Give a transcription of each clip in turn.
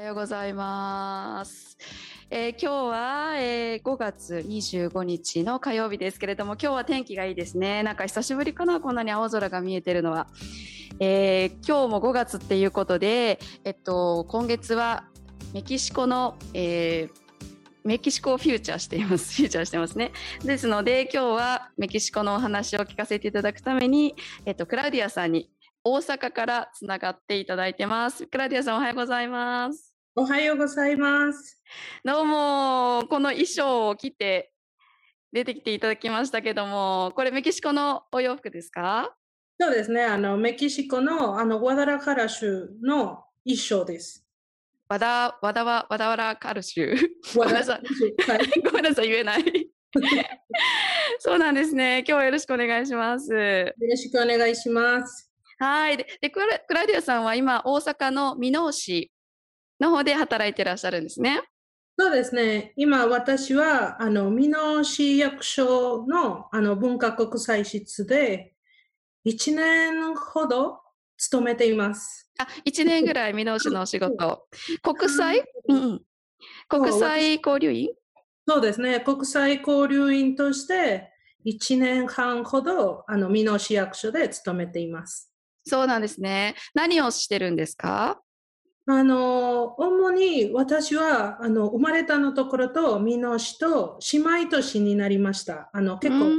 おはようございます。えー、今日は、えー、5月25日の火曜日ですけれども、今日は天気がいいですね。なんか久しぶりかな、こんなに青空が見えてるのは。えー、今日も5月っていうことで、えっと、今月はメキシコの、え、メキシコをフューチャーしています。フューチャーしてますね。ですので、今日はメキシコのお話を聞かせていただくために、えっと、クラウディアさんに大阪からつながっていただいてます。クラディアさんおはようございます。おはようございます。どうも、この衣装を着て出てきていただきましたけども、これメキシコのお洋服ですか？そうですね。あの、メキシコの、あの、ワダラカラ州の衣装です。ワダ、ワダワ、ワダワラカル州。ごめんなさい。ごめんなさい、言えない。そうなんですね。今日はよろしくお願いします。よろしくお願いします。はい。で、クラディアさんは今、大阪の箕面市の方で働いてらっしゃるんですね。そうですね。今、私は、あの、美濃市役所の、あの、文化国際室で、1年ほど勤めています。あ、1年ぐらい美濃市のお仕事。国際、うん、国際交流員そうですね。国際交流員として、1年半ほど、あの、美濃市役所で勤めています。そうなんですね。何をしてるんですか？あの、主に私は、あの、生まれたのところと、美濃市と姉妹都市になりました。あの、結構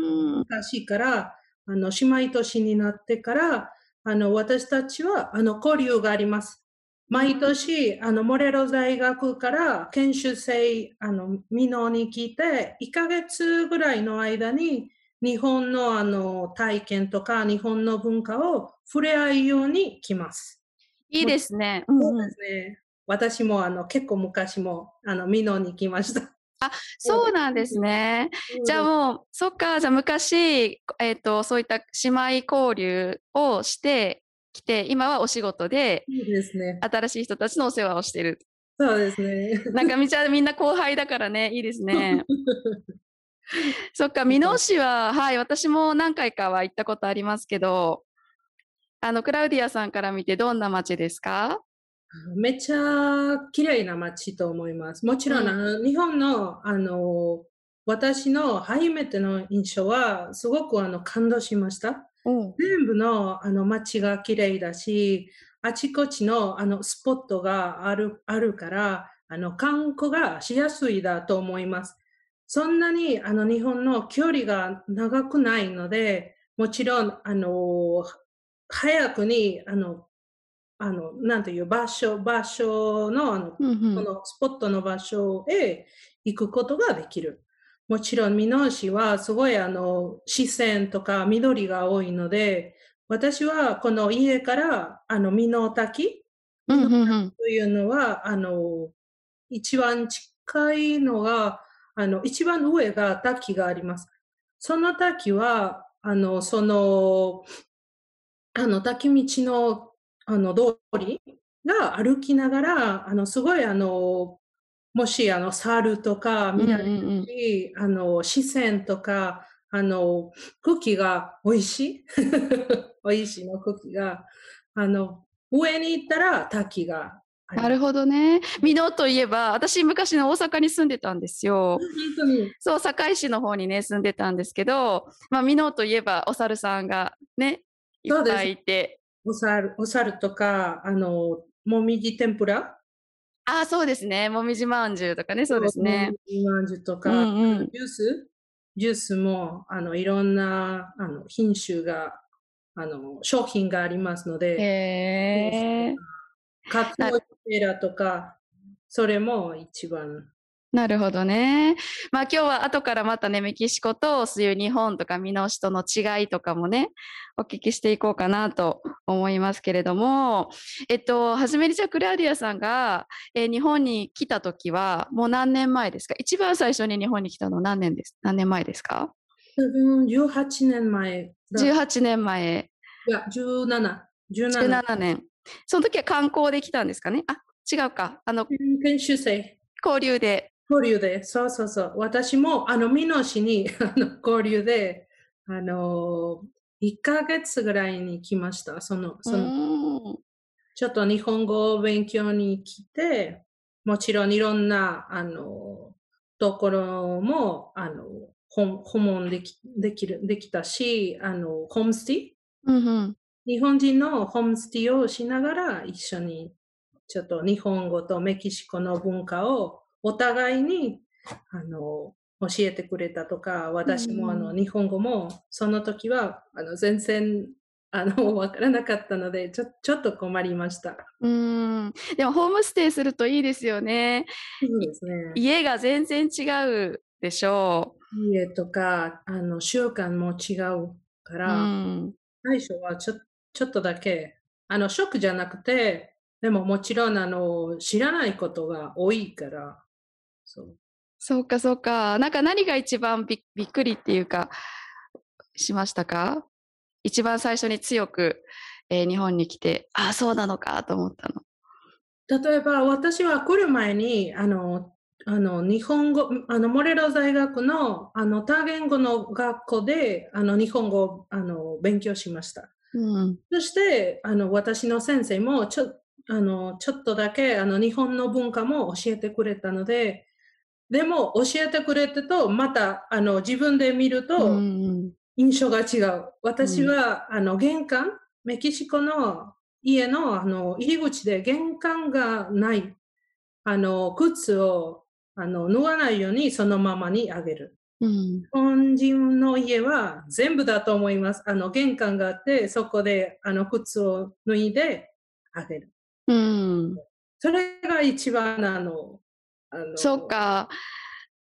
昔から、あの、姉妹都市になってから、あの、私たちは、あの、交流があります。毎年、あの、モレロ大学から研修生、あの、美濃に来て、1ヶ月ぐらいの間に、日本のあの、体験とか、日本の文化を触れ合うように来ます。いいですね。そうですね。私もあの結構昔もあの美濃に来ました。あ、そうなんですね。じゃあもう、そっか、じゃあ昔、えっ、ー、と、そういった姉妹交流をしてきて、今はお仕事で、いいですね。新しい人たちのお世話をしてる。そうですね。なんかみちゃみんな後輩だからね、いいですね。そっか、美濃市は、はい、私も何回かは行ったことありますけど、あの、クラウディアさんから見てどんな街ですか？めっちゃ綺麗な街と思います。もちろん、うん、日本の、あの、私の初めての印象は、すごくあの感動しました。うん、全部のあの街が綺麗だし、あちこちのあのスポットがあるあるから、あの観光がしやすいだと思います。そんなにあの日本の距離が長くないので、もちろん、あの、早くに、あの、あの、なんていう場所、場所の、あの、うんうん、このスポットの場所へ行くことができる。もちろん、美濃市はすごいあの、視線とか緑が多いので、私はこの家からあの、美濃滝というのは、あの、一番近いのが、あの、一番上が滝があります。その滝は、あの、その、あの、滝道の、あの、通りが歩きながら、あの、すごい、あの、もし、あの、猿とか見られるし、あの、視線とか、あの、空気が美味しい 美味しいの空気が、あの、上に行ったら滝がなるほどね。美濃といえば、私昔の大阪に住んでたんですよ。そう、堺市の方にね、住んでたんですけど、まあ、美濃といえば、お猿さんがね、いっぱいいて。お猿、お猿とか、あの、もみじ天ぷら？ああ、そうですね。もみじまんじゅうとかね、そうですね。もみじまんじゅうとか、うんうん、ジュース？ジュースも、あの、いろんな、あの、品種が、あの、商品がありますので、へカツオペラとか、それも一番なるほどね。まあ今日は後からまたね、メキシコとそういう日本とか見直しとの違いとかもね、お聞きしていこうかなと思いますけれども、えっと、はじめにじゃクラウディアさんが、えー、日本に来た時はもう何年前ですか？一番最初に日本に来たの何年です？何年前ですか ?18 年前。18年前。いや、17。17, 17年。その時は観光で来たんですかね？あ、違うか。あの、研修生。交流で。交流で、そうそうそう。私も、あの、美濃市に、あの、交流で、あの、1ヶ月ぐらいに来ました。その、その、ちょっと日本語を勉強に来て、もちろんいろんな、あの、ところも、あの、訪問できできるできたし、あの、ホームスティ、うんうん、日本人のホームスティをしながら一緒にちょっと日本語とメキシコの文化をお互いにあの教えてくれたとか、私もあの、日本語もその時はあの全然あの 分からなかったのでちょちょっと困りました。うんでもホームステイするといいですよね。そうですね家が全然違うでしょう。家とかあの習慣も違うから、うん、最初はちょちょっとだけあのショックじゃなくてでももちろんあの知らないことが多いからそう。そうかそうか。なんか何が一番びびっくりっていうかしましたか？一番最初に強く、えー、日本に来てああそうなのかと思ったの。例えば私は来る前にあのあの日本語あのモレロ大学のあの多言語の学校であの日本語をあの勉強しました。うん、そしてあの私の先生もちょあのちょっとだけあの日本の文化も教えてくれたのででも教えてくれてとまたあの自分で見ると印象が違う。私は、うん、あの玄関メキシコの家のあの入り口で玄関がないあの靴をあの脱がないようにそのままにあげる。うん、日本人の家は全部だと思います。あの玄関があって、そこであの靴を脱いであげる。うん、それが一番あの、あのそうか。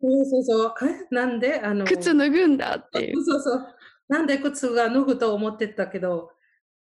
そうそうそう。え なんであの靴脱ぐんだっていう。そうそう。なんで靴が脱ぐと思ってたけど、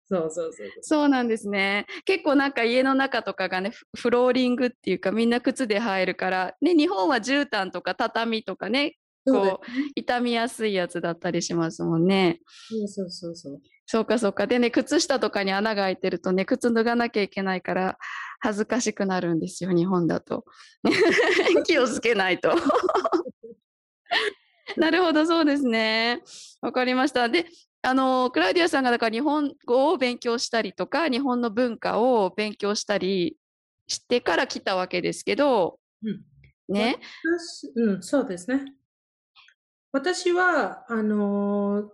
そうそうそうそうなんですね。結構なんか家の中とかがね、フローリングっていうかみんな靴で入るから、ね、日本は絨毯とか畳とかね、こう、傷みやすいやつだったりしますもんね。そうそうそうそう。そうかそうか。でね、靴下とかに穴が開いてるとね、靴脱がなきゃいけないから恥ずかしくなるんですよ、日本だと。気をつけないと。なるほど、そうですね。わかりました。で、あの、クラウディアさんがだから日本語を勉強したりとか、日本の文化を勉強したりしてから来たわけですけど、うん、ね。うん、そうですね。私は、あの、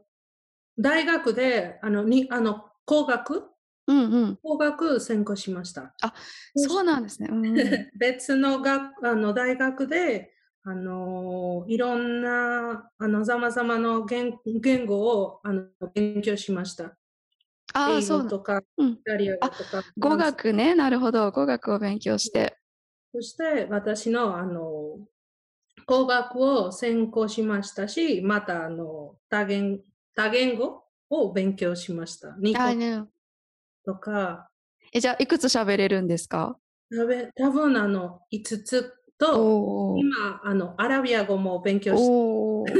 大学で、あの、にあの工学、うんうん、工学専攻しました。あ、そうなんですね。うん、別の学あの大学で、あの、いろんな、あの、ざまざまの言言語をあの勉強しました。あ英語とか、うん、イタリア語とか。語学ね、なるほど。語学を勉強して。そして私の、あの、工学を専攻しましたし、またあの多言多言語を勉強しました。日本とか。え、じゃあ、いくつ喋れるんですか？多分あの5つと、今あの、アラビア語も勉強して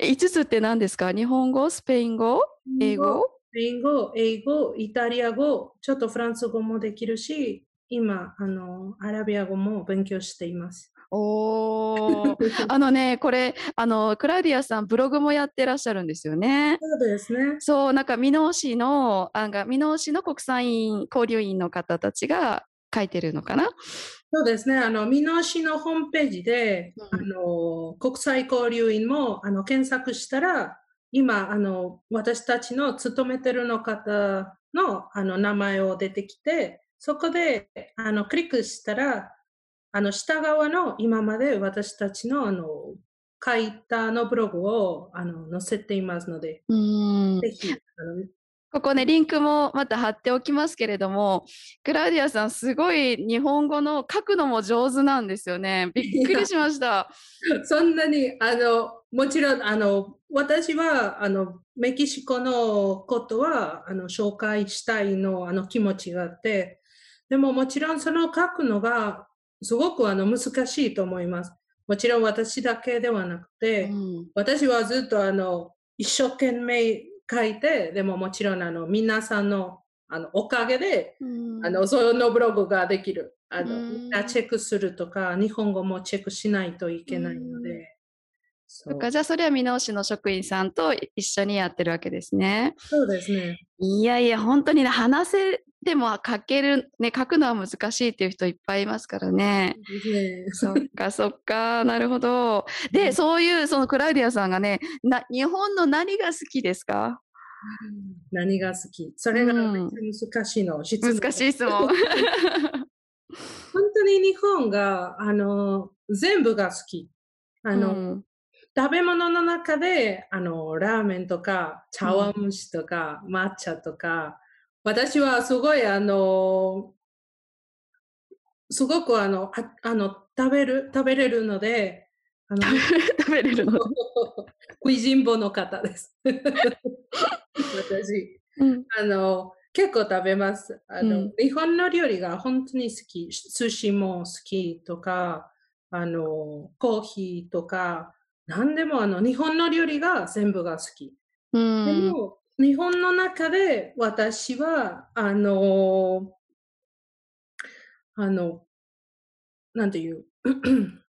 5 つって何ですか？日本語、スペイン語、英語？スペイン語、英語、イタリア語、ちょっとフランス語もできるし、今、あの、アラビア語も勉強しています。お あのねこれあのクラウディアさんブログもやってらっしゃるんですよね。そうですね。そうなんか箕面市のあが箕面市の国際員交流員の方たちが書いてるのかな？そうですね。あの箕面市のホームページで、うん、あの国際交流員もあの検索したら今あの私たちの勤めてるの方のあの名前を出てきてそこであのクリックしたらあの、下側の今まで私たちのあの、書いたのブログをあの載せていますので、ぜひ、ここね、リンクもまた貼っておきますけれども、クラウディアさん、すごい日本語の書くのも上手なんですよね。びっくりしました。そんなに、あの、もちろん、あの、私は、あの、メキシコのことは、あの、紹介したいの、あの、気持ちがあって、でももちろんその書くのがすごくあの難しいと思います。もちろん私だけではなくて、うん、私はずっとあの一生懸命書いて、でももちろんあの皆さんのあのおかげで、うん、あのそのブログができる。あの、うん、チェックするとか、日本語もチェックしないといけないので。そかじゃあそれは箕面市の職員さんと一緒にやってるわけですね。そうですね。いやいや本当にね話せでも書ける、ね、書くのは難しいっていう人いっぱいいますからね。ねそっかそっか、なるほど。で、そういうそのクラウディアさんがね、な日本の何が好きですか？何が好き？それが難しいの。質問難しい質問。本当に日本が、あの、全部が好き。あの、うん食べ物の中で、あの、ラーメンとか、茶碗蒸しとか、抹茶とか、私はすごい、あの、すごくあの、ああの、食べる、食べれるので、あの、食べれるの。食いしん坊の方です。私、うんあの、結構食べます。あの、うん日本の料理が本当に好き。寿司も好きとか、あの、コーヒーとか、何でもあの、日本の料理が全部が好き。うでん。も、日本の中で私は、あの、あの、なんていう、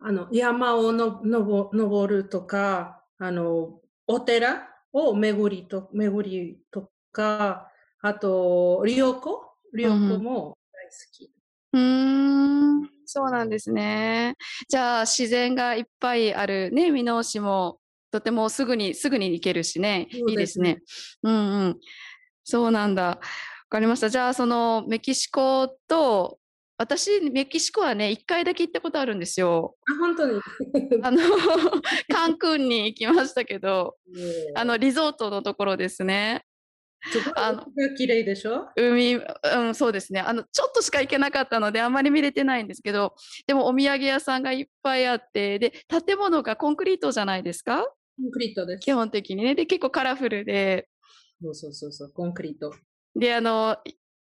あの、山をののぼ登るとか、あの、お寺を巡りと、巡りとか、あと、旅行？旅行も大好き。うーん、そうなんですね。じゃあ自然がいっぱいあるね、箕面市もとてもすぐにすぐに行けるしね、そういいですね。うんうん。そうなんだ。わかりました。じゃあそのメキシコと私メキシコはね一回だけ行ったことあるんですよ。あ、本当に？あのカンクンに行きましたけど、あの、のリゾートのところですね。すごいあの綺麗でしょ？海、うん、そうですね。あの、ちょっとしか行けなかったので、あんまり見れてないんですけど、でもお土産屋さんがいっぱいあって、で、建物がコンクリートじゃないですか？コンクリートです。基本的にね。で、結構カラフルで、そうそうそうそう、コンクリート。で、あの、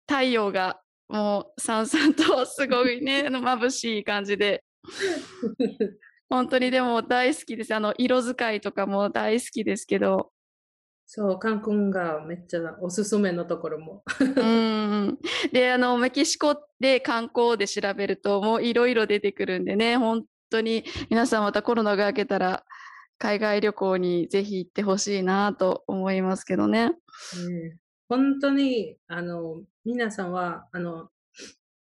太陽がもうさんさんとすごいね、眩しい感じで、本当にでも大好きです。あの、色使いとかも大好きですけど、そう、カンクンがめっちゃおすすめのところも。うん。で、あの、メキシコで観光で調べると、もういろいろ出てくるんでね、本当に皆さんまたコロナが明けたら、海外旅行にぜひ行ってほしいなと思いますけどね。うん本当に、あの、皆さんは、あの、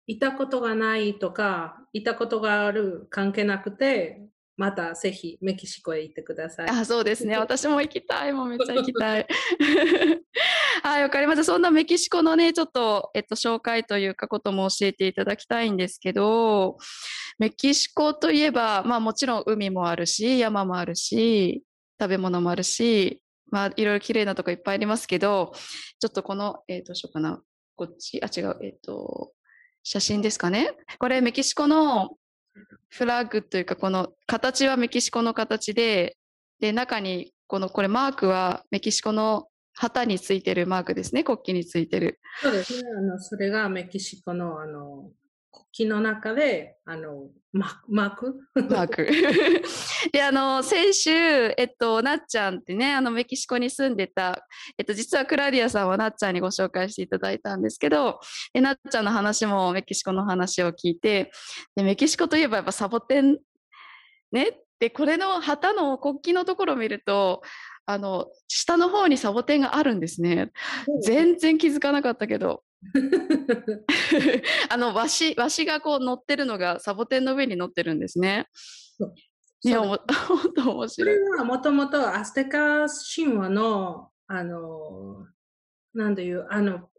いたことがないとか、いたことがある関係なくて、またぜひメキシコへ行ってください。あ、そうですね。私も行きたい。もうめっちゃ行きたい。はい、わかりました。そんなメキシコのね、ちょっと、えっと、紹介というかことも教えていただきたいんですけど、メキシコといえば、まあもちろん海もあるし、山もあるし、食べ物もあるし、まあいろいろ綺麗なとこいっぱいありますけど、ちょっとこの、えー、どうしようかな。こっち、あ、違う、えっ、と、写真ですかね。これメキシコのフラッグというか、この形はメキシコの形で、で、中に、この、これマークはメキシコの旗についてるマークですね。国旗についてる。そうですね。あの、それがメキシコの、あの、国旗の中で、あの、ママークマーク。で、あの、先週、えっと、なっちゃんってね、あの、メキシコに住んでた、えっと、実はクラディアさんはなっちゃんにご紹介していただいたんですけど、でなっちゃんの話もメキシコの話を聞いて、で、メキシコといえばやっぱサボテン、ね。で、これの旗の国旗のところを見ると、あの、下の方にサボテンがあるんですね。全然気づかなかったけど。あの、わし、わしがこう乗ってるのがサボテンの上に乗ってるんですね。そ本当面そ白い。れはもともとアステカ神話の、あの、なんていう、あの、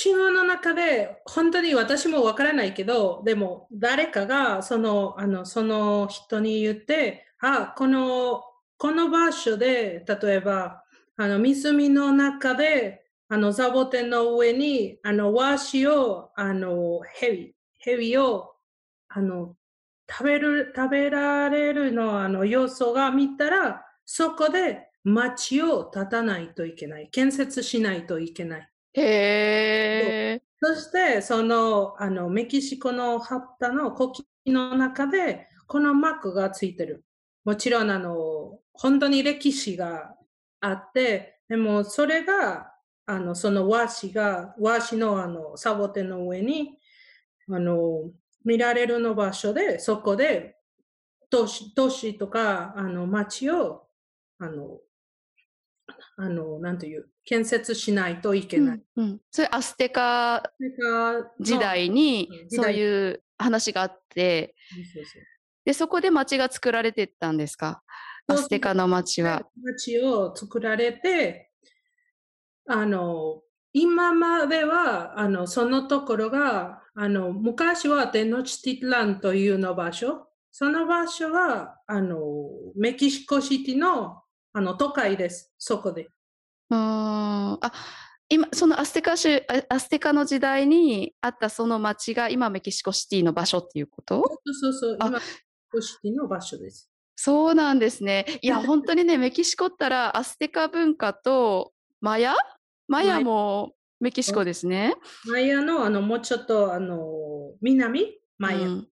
神話の中で、本当に私もわからないけど、でも誰かがその、あの、その人に言って、あ、この、この場所で、例えば、あの、湖の中で、あの、ザボテンの上に、あの、ワシを、あの、ヘビ、ヘビを、あの、食べる、食べられるの、あの、要素が見たら、そこで町を建たないといけない。建設しないといけない。へえ。そして、その、あの、メキシコの旗の国旗の中で、このマークがついてる。もちろん、あの、本当に歴史があって、でも、それが、あの、その和紙が、和紙のあの、サボテンの上に、あの、見られるの場所で、そこで、都市、都市とか、あの、町を、あの、あの、なんという、建設しないといけない。うん、うん、それアステカ時代にそういう話があって、で、そこで町が作られてったんですか？アステカの町は。町を作られて、あの、今までは、あの、そのところが、あの、昔はテノチティランというの場所。その場所は、あの、メキシコシティの、あの、都会です。そこで。ああ、今、そのアステカ州、アステカの時代にあったその町が今メキシコシティの場所っていうこと？そうそうそう。今、メキシコシティの場所です。そうなんですね。いや、本当にね、メキシコったらアステカ文化とマヤマヤもメキシコですね。マヤの、あの、もうちょっと、あの、南？マヤ、うん、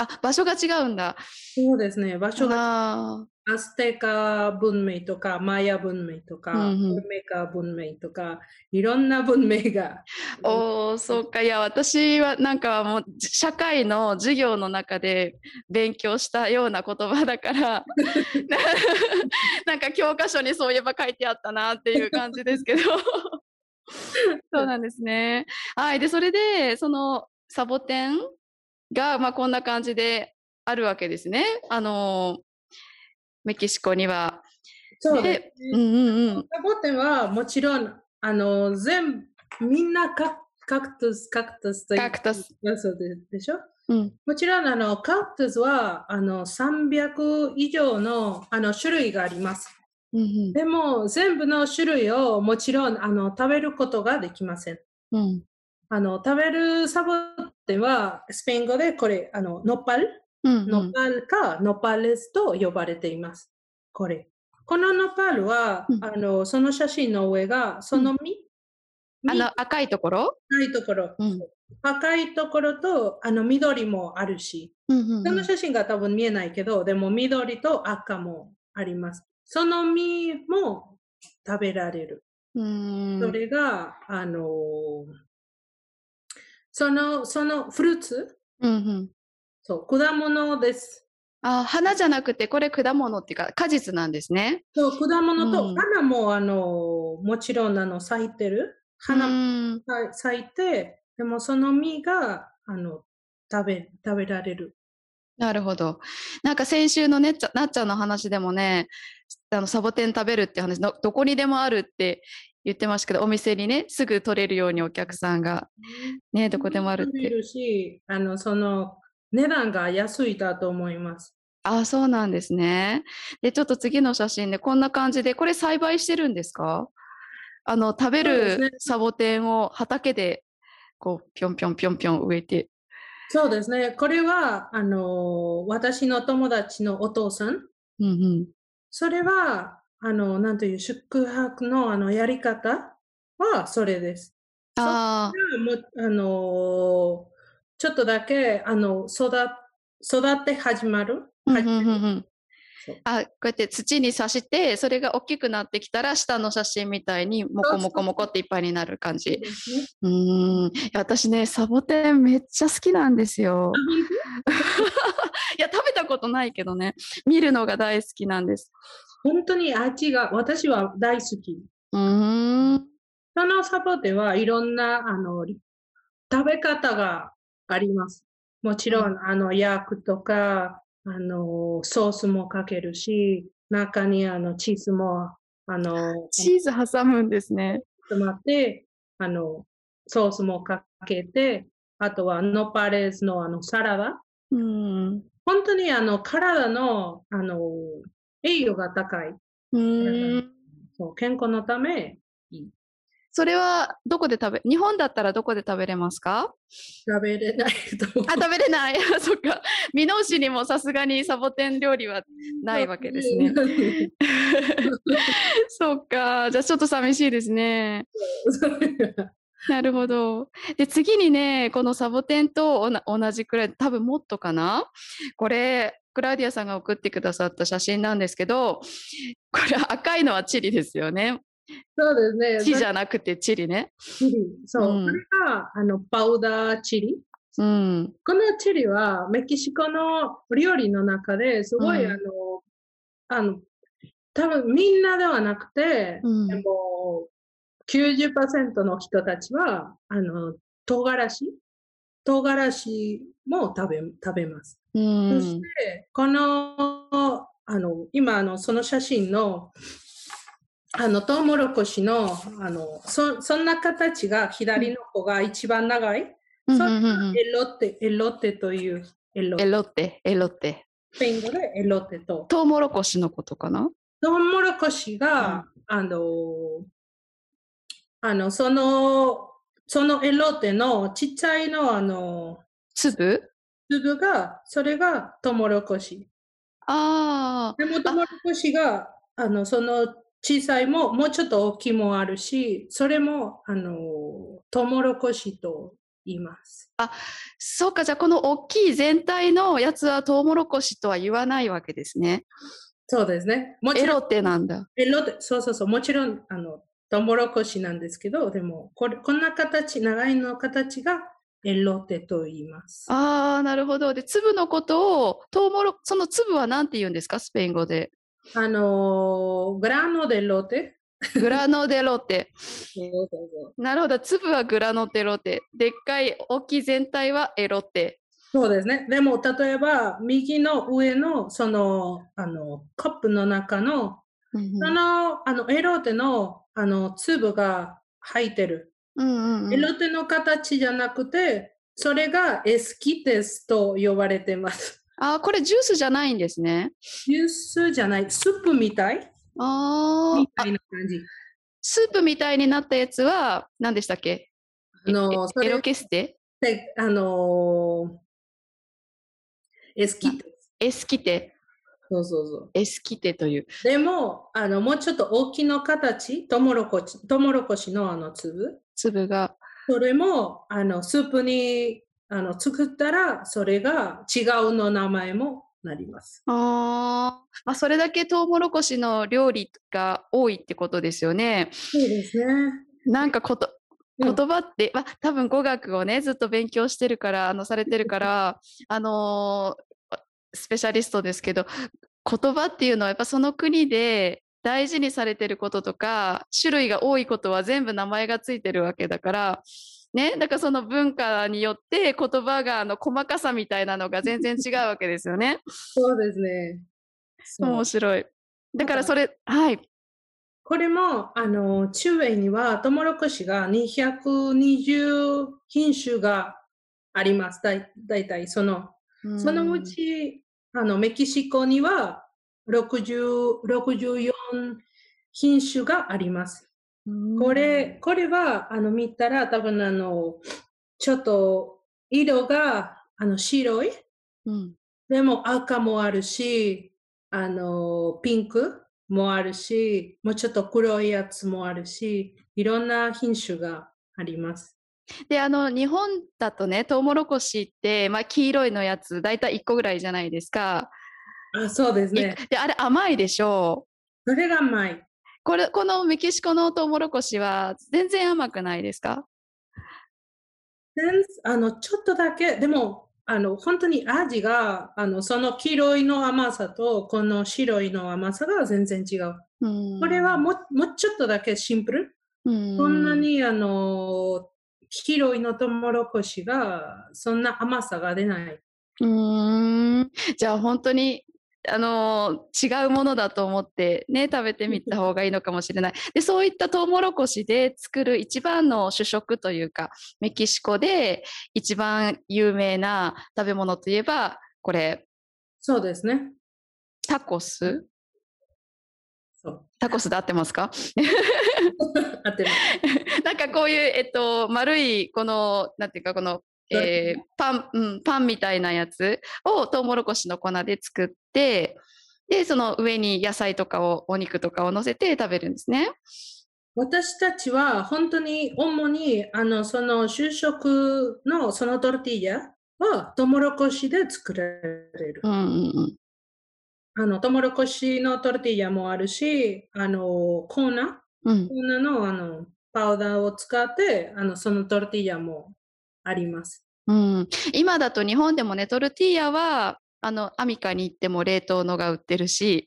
あ、場所が違うんだ。そうですね。場所が。アステカ文明とか、マヤ文明とか、うんうん、メカ文明とか、いろんな文明が。おお、そうか。いや、私はなんかもう、社会の授業の中で勉強したような言葉だから、なんか教科書にそういえば書いてあったなっていう感じですけど。そうなんですね。はい。で、それで、そのサボテンが、まあ、こんな感じであるわけですね。あの、メキシコには。そうで、うんうんうん。サボテンはもちろん、あの、全部、みんなカカクトス、カクトスという。カクトス。そうでしょ、うん、もちろん、あの、カクトスは、あの、300以上の、あの、種類があります。うんうん、でも、全部の種類をもちろん、あの、食べることができません。うん、あの、食べるサボテンは、スペイン語でこれ、あの、ノパル、うんうん、ノパルかノパレスと呼ばれています。これ。このノパルは、うん、あの、その写真の上が、その実、うん、あの、赤いところ？赤いところ。うん、赤いところと、あの、緑もあるし、うんうんうん、その写真が多分見えないけど、でも緑と赤もあります。その実も食べられる。それが、あのその、そのフルーツ、うんうん、そう、果物です。あ、花じゃなくて、これ果物っていうか、果実なんですね。そう、果物と、花も、あの、もちろん、あの、咲いてる？花も咲いて、でもその実が、あの、食べ、食べられる。なるほど。なんか先週のねなっちゃんの話でもね、あのサボテン食べるって話どこにでもあるって言ってましたけど、お店にね、すぐ取れるようにお客さんが、ね、どこでもあるって。るし、あの、その、値段が安いだと思います。あ、そうなんですね。で、ちょっと次の写真でこんな感じで、これ栽培してるんですか？あの、食べるサボテンを畑で、こう、ぴょんぴょんぴょんぴょん植えて。そうですね。これは、あの、私の友達のお父さん。うんうん、それは、あの、なんという宿泊のあのやり方はそれです。ああの、ちょっとだけ、あの、育、育って始まる？あこうやって土に刺してそれが大きくなってきたら下の写真みたいにモコモコモコっていっぱいになる感じ。う、ね、ん私ねサボテンめっちゃ好きなんですよ。いや食べたことないけどね見るのが大好きなんです。本当に味が、私は大好き。うんそのサボテンはいろんな、あの、食べ方があります。もちろん、あの、焼くとか、あの、ソースもかけるし、中にあの、チーズも、あの、チーズ挟むんですね。まって、あの、ソースもかけて、あとはノパレスのあの、サラダ。うん、本当にあの、体の、あの、栄養が高い。うんそう健康のためいい。それはどこで食べ、日本だったらどこで食べれますか？食べれないとあ、食べれない。そっか。箕面市にもさすがにサボテン料理はないわけですね。そっか。じゃあちょっと寂しいですね。なるほど。で、次にね、このサボテンと同じくらい、多分もっとかな？これ、クラウディアさんが送ってくださった写真なんですけど、これ赤いのはチリですよね。そうですね。チじゃなくてチリね。チリ。そう。うん、これがあのパウダーチリ。うん、このチリはメキシコの料理の中ですごい、うん、あの、あの、多分みんなではなくて、うん、でも90%の人たちは、あの、唐辛子？唐辛子も食べ食べます。うん、そして、この、あの、今、あの、その写真の、あの、トウモロコシの、あの、そそんな形が左の子が一番長い。うん、そエロテ、エロテというエロテ。エロテ、エロテ。スペイン語でエロテと。トウモロコシのことかな？トウモロコシが、うん、あの、あの、その、そのエロテのちっちゃいの、あの、粒？粒が、それがトウモロコシ。ああ。でもトウモロコシが、あの、その小さいも、もうちょっと大きいもあるし、それも、あの、トウモロコシと言います。あ、そうか。じゃあ、この大きい全体のやつはトウモロコシとは言わないわけですね。そうですね。もちろん。エロテなんだ？エロテ、そうそうそう。もちろん、あの、トウモロコシなんですけど、でも、これ、こんな形、長いの形がエロテと言います。ああ、なるほど。で、粒のことを、トウモロ、その粒は何て言うんですか？スペイン語で。あの、グラノデロテ。グラノデロテ。なるほど。粒はグラノデロテ。でっかい大きい全体はエロテ。そうですね。でも、例えば、右の上の、その、あの、カップの中の、その、あの、エロテの、あの、粒が入ってる。うんうんうん、エロテの形じゃなくて、それがエスキテスと呼ばれてます。あ、これジュースじゃないんですね。ジュースじゃない。スープみたい？あみたいな感じ。スープみたいになったやつは何でしたっけ？あのエロケステ？あのエスキテ。エスキテ。そうそうそう。エスキテという。でも、あの、もうちょっと大きな形、トウモロコシ、トウモロコシのあの粒？粒が。それも、あの、スープに、あの、作ったら、それが違うの名前もなります。ああ、それだけトウモロコシの料理が多いってことですよね。そうですね。なんかこと、言葉って、まあ、多分語学をねずっと勉強してるからあのされてるからあのー、スペシャリストですけど言葉っていうのはやっぱその国で大事にされてることとか種類が多いことは全部名前がついてるわけだからね、だからその文化によって言葉があの細かさみたいなのが全然違うわけですよね。そうですね。面白い。だからそれ、はい。これも、あの、中英にはトウモロコシが220品種があります。だいたいその、そのうち、あの、メキシコには60 64品種があります。これ、これは、あの、見たら、多分、あの、ちょっと、色が、あの、白い。うん、でも、赤もあるし、あの、ピンクもあるし、もうちょっと黒いやつもあるし、いろんな品種があります。で、あの、日本だとね、トウモロコシって、まあ、黄色いのやつ、だいたい1個ぐらいじゃないですか。あ、そうですね。で、あれ甘いでしょ？う。それが甘い。これ、このメキシコのトウモロコシは全然甘くないですか？あの、ちょっとだけ、でも、あの、本当に味が、あの、その黄色いの甘さと、この白いの甘さが全然違う。うこれはももうちょっとだけシンプル。そんなに、あの、黄色いのトウモロコシが、そんな甘さが出ない。うん。じゃあ本当にあの違うものだと思ってね食べてみた方がいいのかもしれない。でそういったトウモロコシで作る一番の主食というかメキシコで一番有名な食べ物といえばこれ。そうですね。タコス？タコスで合ってますか？合ってます。なんかこういう、えっと、丸い、この、なんていうか、このえー、パン、うん、パンみたいなやつをトウモロコシの粉で作って、で、その上に野菜とかを、お肉とかを乗せて食べるんですね。私たちは本当に主にあのその就職のそのトルティーヤはトウモロコシで作られる。うんうんうんあのトウモロコシのトルティーヤもあるし、あのコーナ、うん、コーナのあのパウダーを使ってあのそのトルティーヤもあります。うん、今だと日本でもねトルティーヤはあのアミカに行っても冷凍のが売ってるし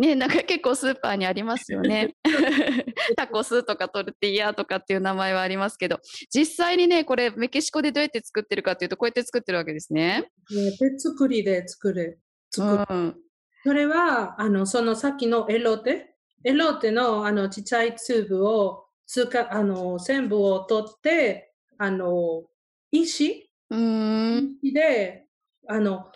ね、なんか結構スーパーにありますよね。タコスとかトルティーヤとかっていう名前はありますけど、実際にね、これメキシコでどうやって作ってるかっていうと、こうやって作ってるわけですね。ね手作りで作る。作る。うん、それは、あの、そのさっきのエロテ、エロテのあのちっちゃい粒をつか、あの、全部を取って、あの、石で、あの、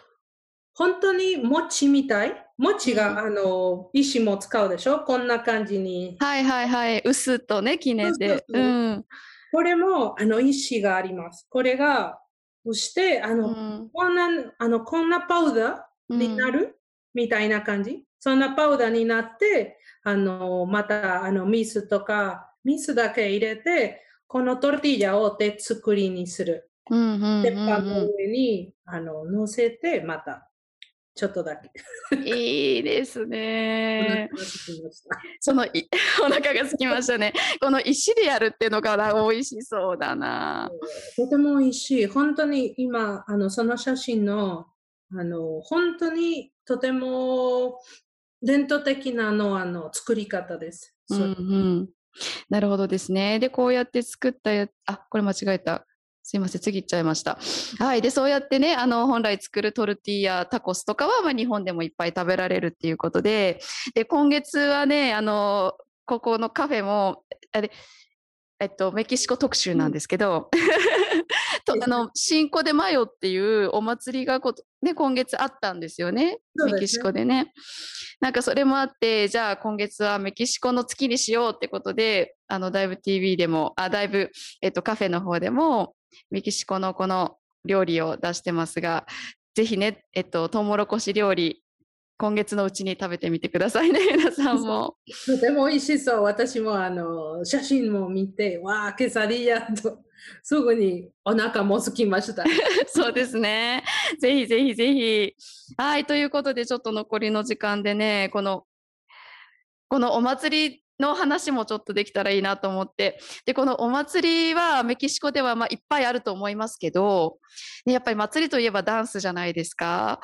本当に餅みたい？餅が、あの、石も使うでしょ？こんな感じに。はいはいはい。薄とね、きねで。うん。これも、あの、石があります。これが、そして、あの、うん、こんな、あの、こんなパウダーになる、うん、みたいな感じ？そんなパウダーになって、あの、また、あの、ミスとか、ミスだけ入れて、このトルティーヤを手作りにする。鉄板の上に、あの、乗せて、またちょっとだけ。いいですね。そのいお腹が空きましたね。この石でやるっていうのが美味しそうだな。とても美味しい。本当に今、あのその写真の、あの本当にとても伝統的なのあの作り方です。うんうん、なるほどですね。で、こうやって作ったやあ、これ間違えた。すいません、次行っちゃいました。はい。で、そうやってね、あの、本来作るトルティーヤ、タコスとかは、まあ、日本でもいっぱい食べられるっていうことで、で、今月はね、あの、ここのカフェも、あれ、えっと、メキシコ特集なんですけど、とあの、シンコでマヨっていうお祭りがこ、ね、今月あったんですよね。ねメキシコでね。なんかそれもあって、じゃあ今月はメキシコの月にしようってことで、あの、だいぶ TV でも、あ、だいぶ、えっと、カフェの方でも、メキシコのこの料理を出してますが、ぜひね、えっと、トウモロコシ料理、今月のうちに食べてみてくださいね、皆さんも。とても美味しそう。私もあの写真も見て、わあ、ケサリアと、すぐにお腹も空きました。そうですね。ぜひぜひぜひ。はい、ということで、ちょっと残りの時間でね、この、このお祭りの話もちょっとできたらいいなと思って。で、このお祭りはメキシコではまあいっぱいあると思いますけど、ね、やっぱり祭りといえばダンスじゃないですか。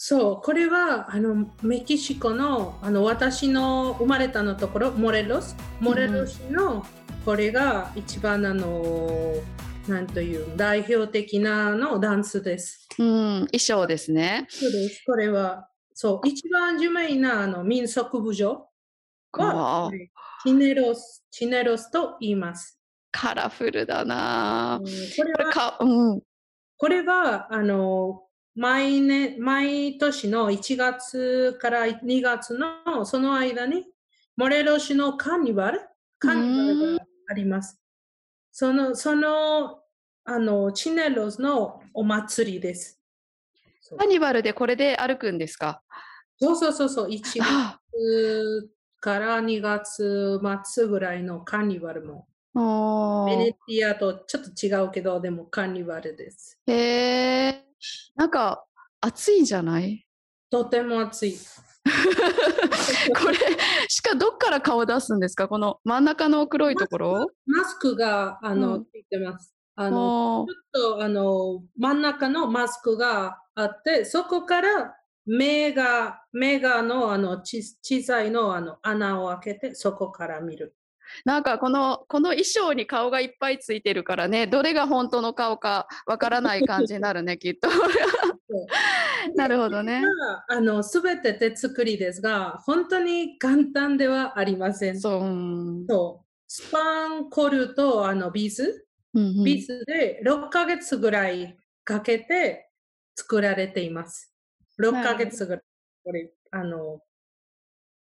そう、これはあのメキシコのあの私の生まれたのところ、モレロス、モレロスの、これが一番あの、なんという代表的なのダンスです。うん、衣装ですね。そうです。これは、そう、一番有名なあの民族舞踊。は、チネロス、チネロスと言います。カラフルだな、うん、これは、うん、これは、あの、毎年、毎年の1月から2月のその間に、モレロ市のカーニバル、カーニバルがあります。その、その、あの、チネロスのお祭りです。カーニバルでこれで歩くんですか？そうそうそうそう、1月から2月末ぐらいのカーニバルも。ベネティアとちょっと違うけど、でもカーニバルです。へえ。なんか暑いんじゃない？とても暑い。これ、しかどっから顔出すんですか？この真ん中の黒いところ？マスクが、あの、うん、ついてます。あの、ちょっと、あの、真ん中のマスクがあって、そこから目が、目がのあの小さいのあの穴を開けてそこから見る。なんかこのこの衣装に顔がいっぱいついてるからねどれが本当の顔かわからない感じになるね きっと。なるほどね。あの全て手作りですが本当に簡単ではありません。そうそうスパンコールとあのビーズ、うんうん、ビーズで6ヶ月ぐらいかけて作られています。6ヶ月ぐらい。これ、あの、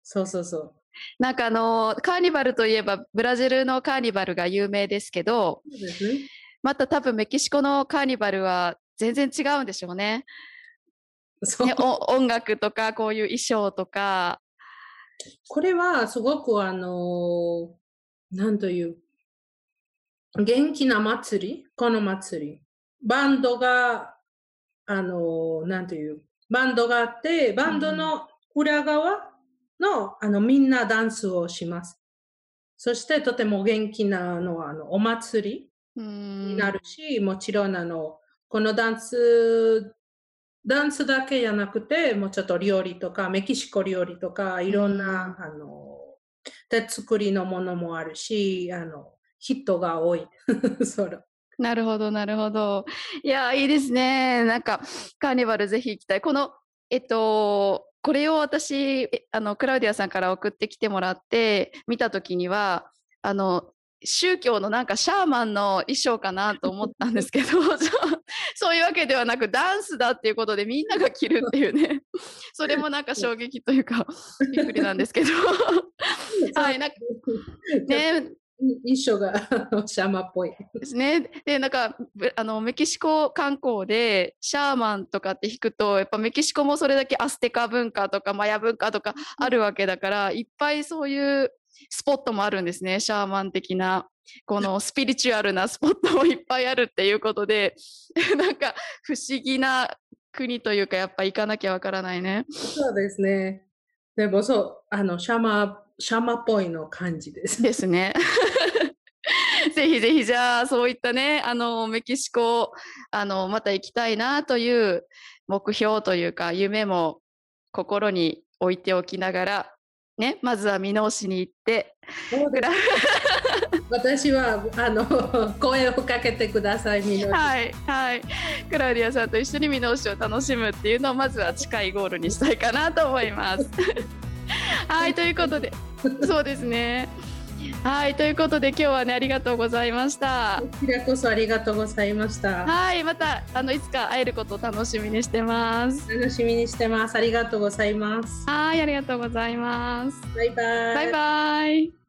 そうそうそう。なんかあの、カーニバルといえば、ブラジルのカーニバルが有名ですけど、また多分メキシコのカーニバルは全然違うんでしょうね。そうね音楽とか、こういう衣装とか。これはすごくあの、なんという、元気な祭り、この祭り。バンドが、あの、なんという、バンドがあって、バンドの裏側の、あの、みんなダンスをします。そしてとても元気なのあのお祭りになるし、もちろんあの、このダンスダンスだけじゃなくて、もうちょっと料理とか、メキシコ料理とか、いろんな、うん、あの、手作りのものもあるし、あの、人が多い。それ。なるほど、なるほど。いや、いいですね。なんか、カーニバルぜひ行きたい。この、えっと、これを私、あの、クラウディアさんから送ってきてもらって、見たときには、あの、宗教のなんかシャーマンの衣装かなと思ったんですけど そういうわけではなくダンスだっていうことでみんなが着るっていうね。それもなんか衝撃というかびっくりなんですけど。はいなんかね衣装がシャーマンっぽい。ですね。で、なんか、あの、メキシコ観光でシャーマンとかって弾くと、やっぱメキシコもそれだけアステカ文化とかマヤ文化とかあるわけだから、いっぱいそういうスポットもあるんですね。シャーマン的な。このスピリチュアルなスポットもいっぱいあるっていうことで、なんか不思議な国というか、やっぱ行かなきゃわからないね。そうですね。でもそう、あの、シャーマン、シャマっぽいの感じです。ですね。ぜひぜひじゃあそういったねあのメキシコあのまた行きたいなという目標というか夢も心に置いておきながらね、まずは箕面市に行って。私はあの 声をかけてください、はいはい。クラウディアさんと一緒に箕面市を楽しむっていうのをまずは近いゴールにしたいかなと思います。はいということで、そうですね。はいということで今日はねありがとうございました。こちらこそありがとうございました。はいまたあのいつか会えることを楽しみにしてます。楽しみにしてます。ありがとうございます。はいありがとうございます。バイバイ。バイバイ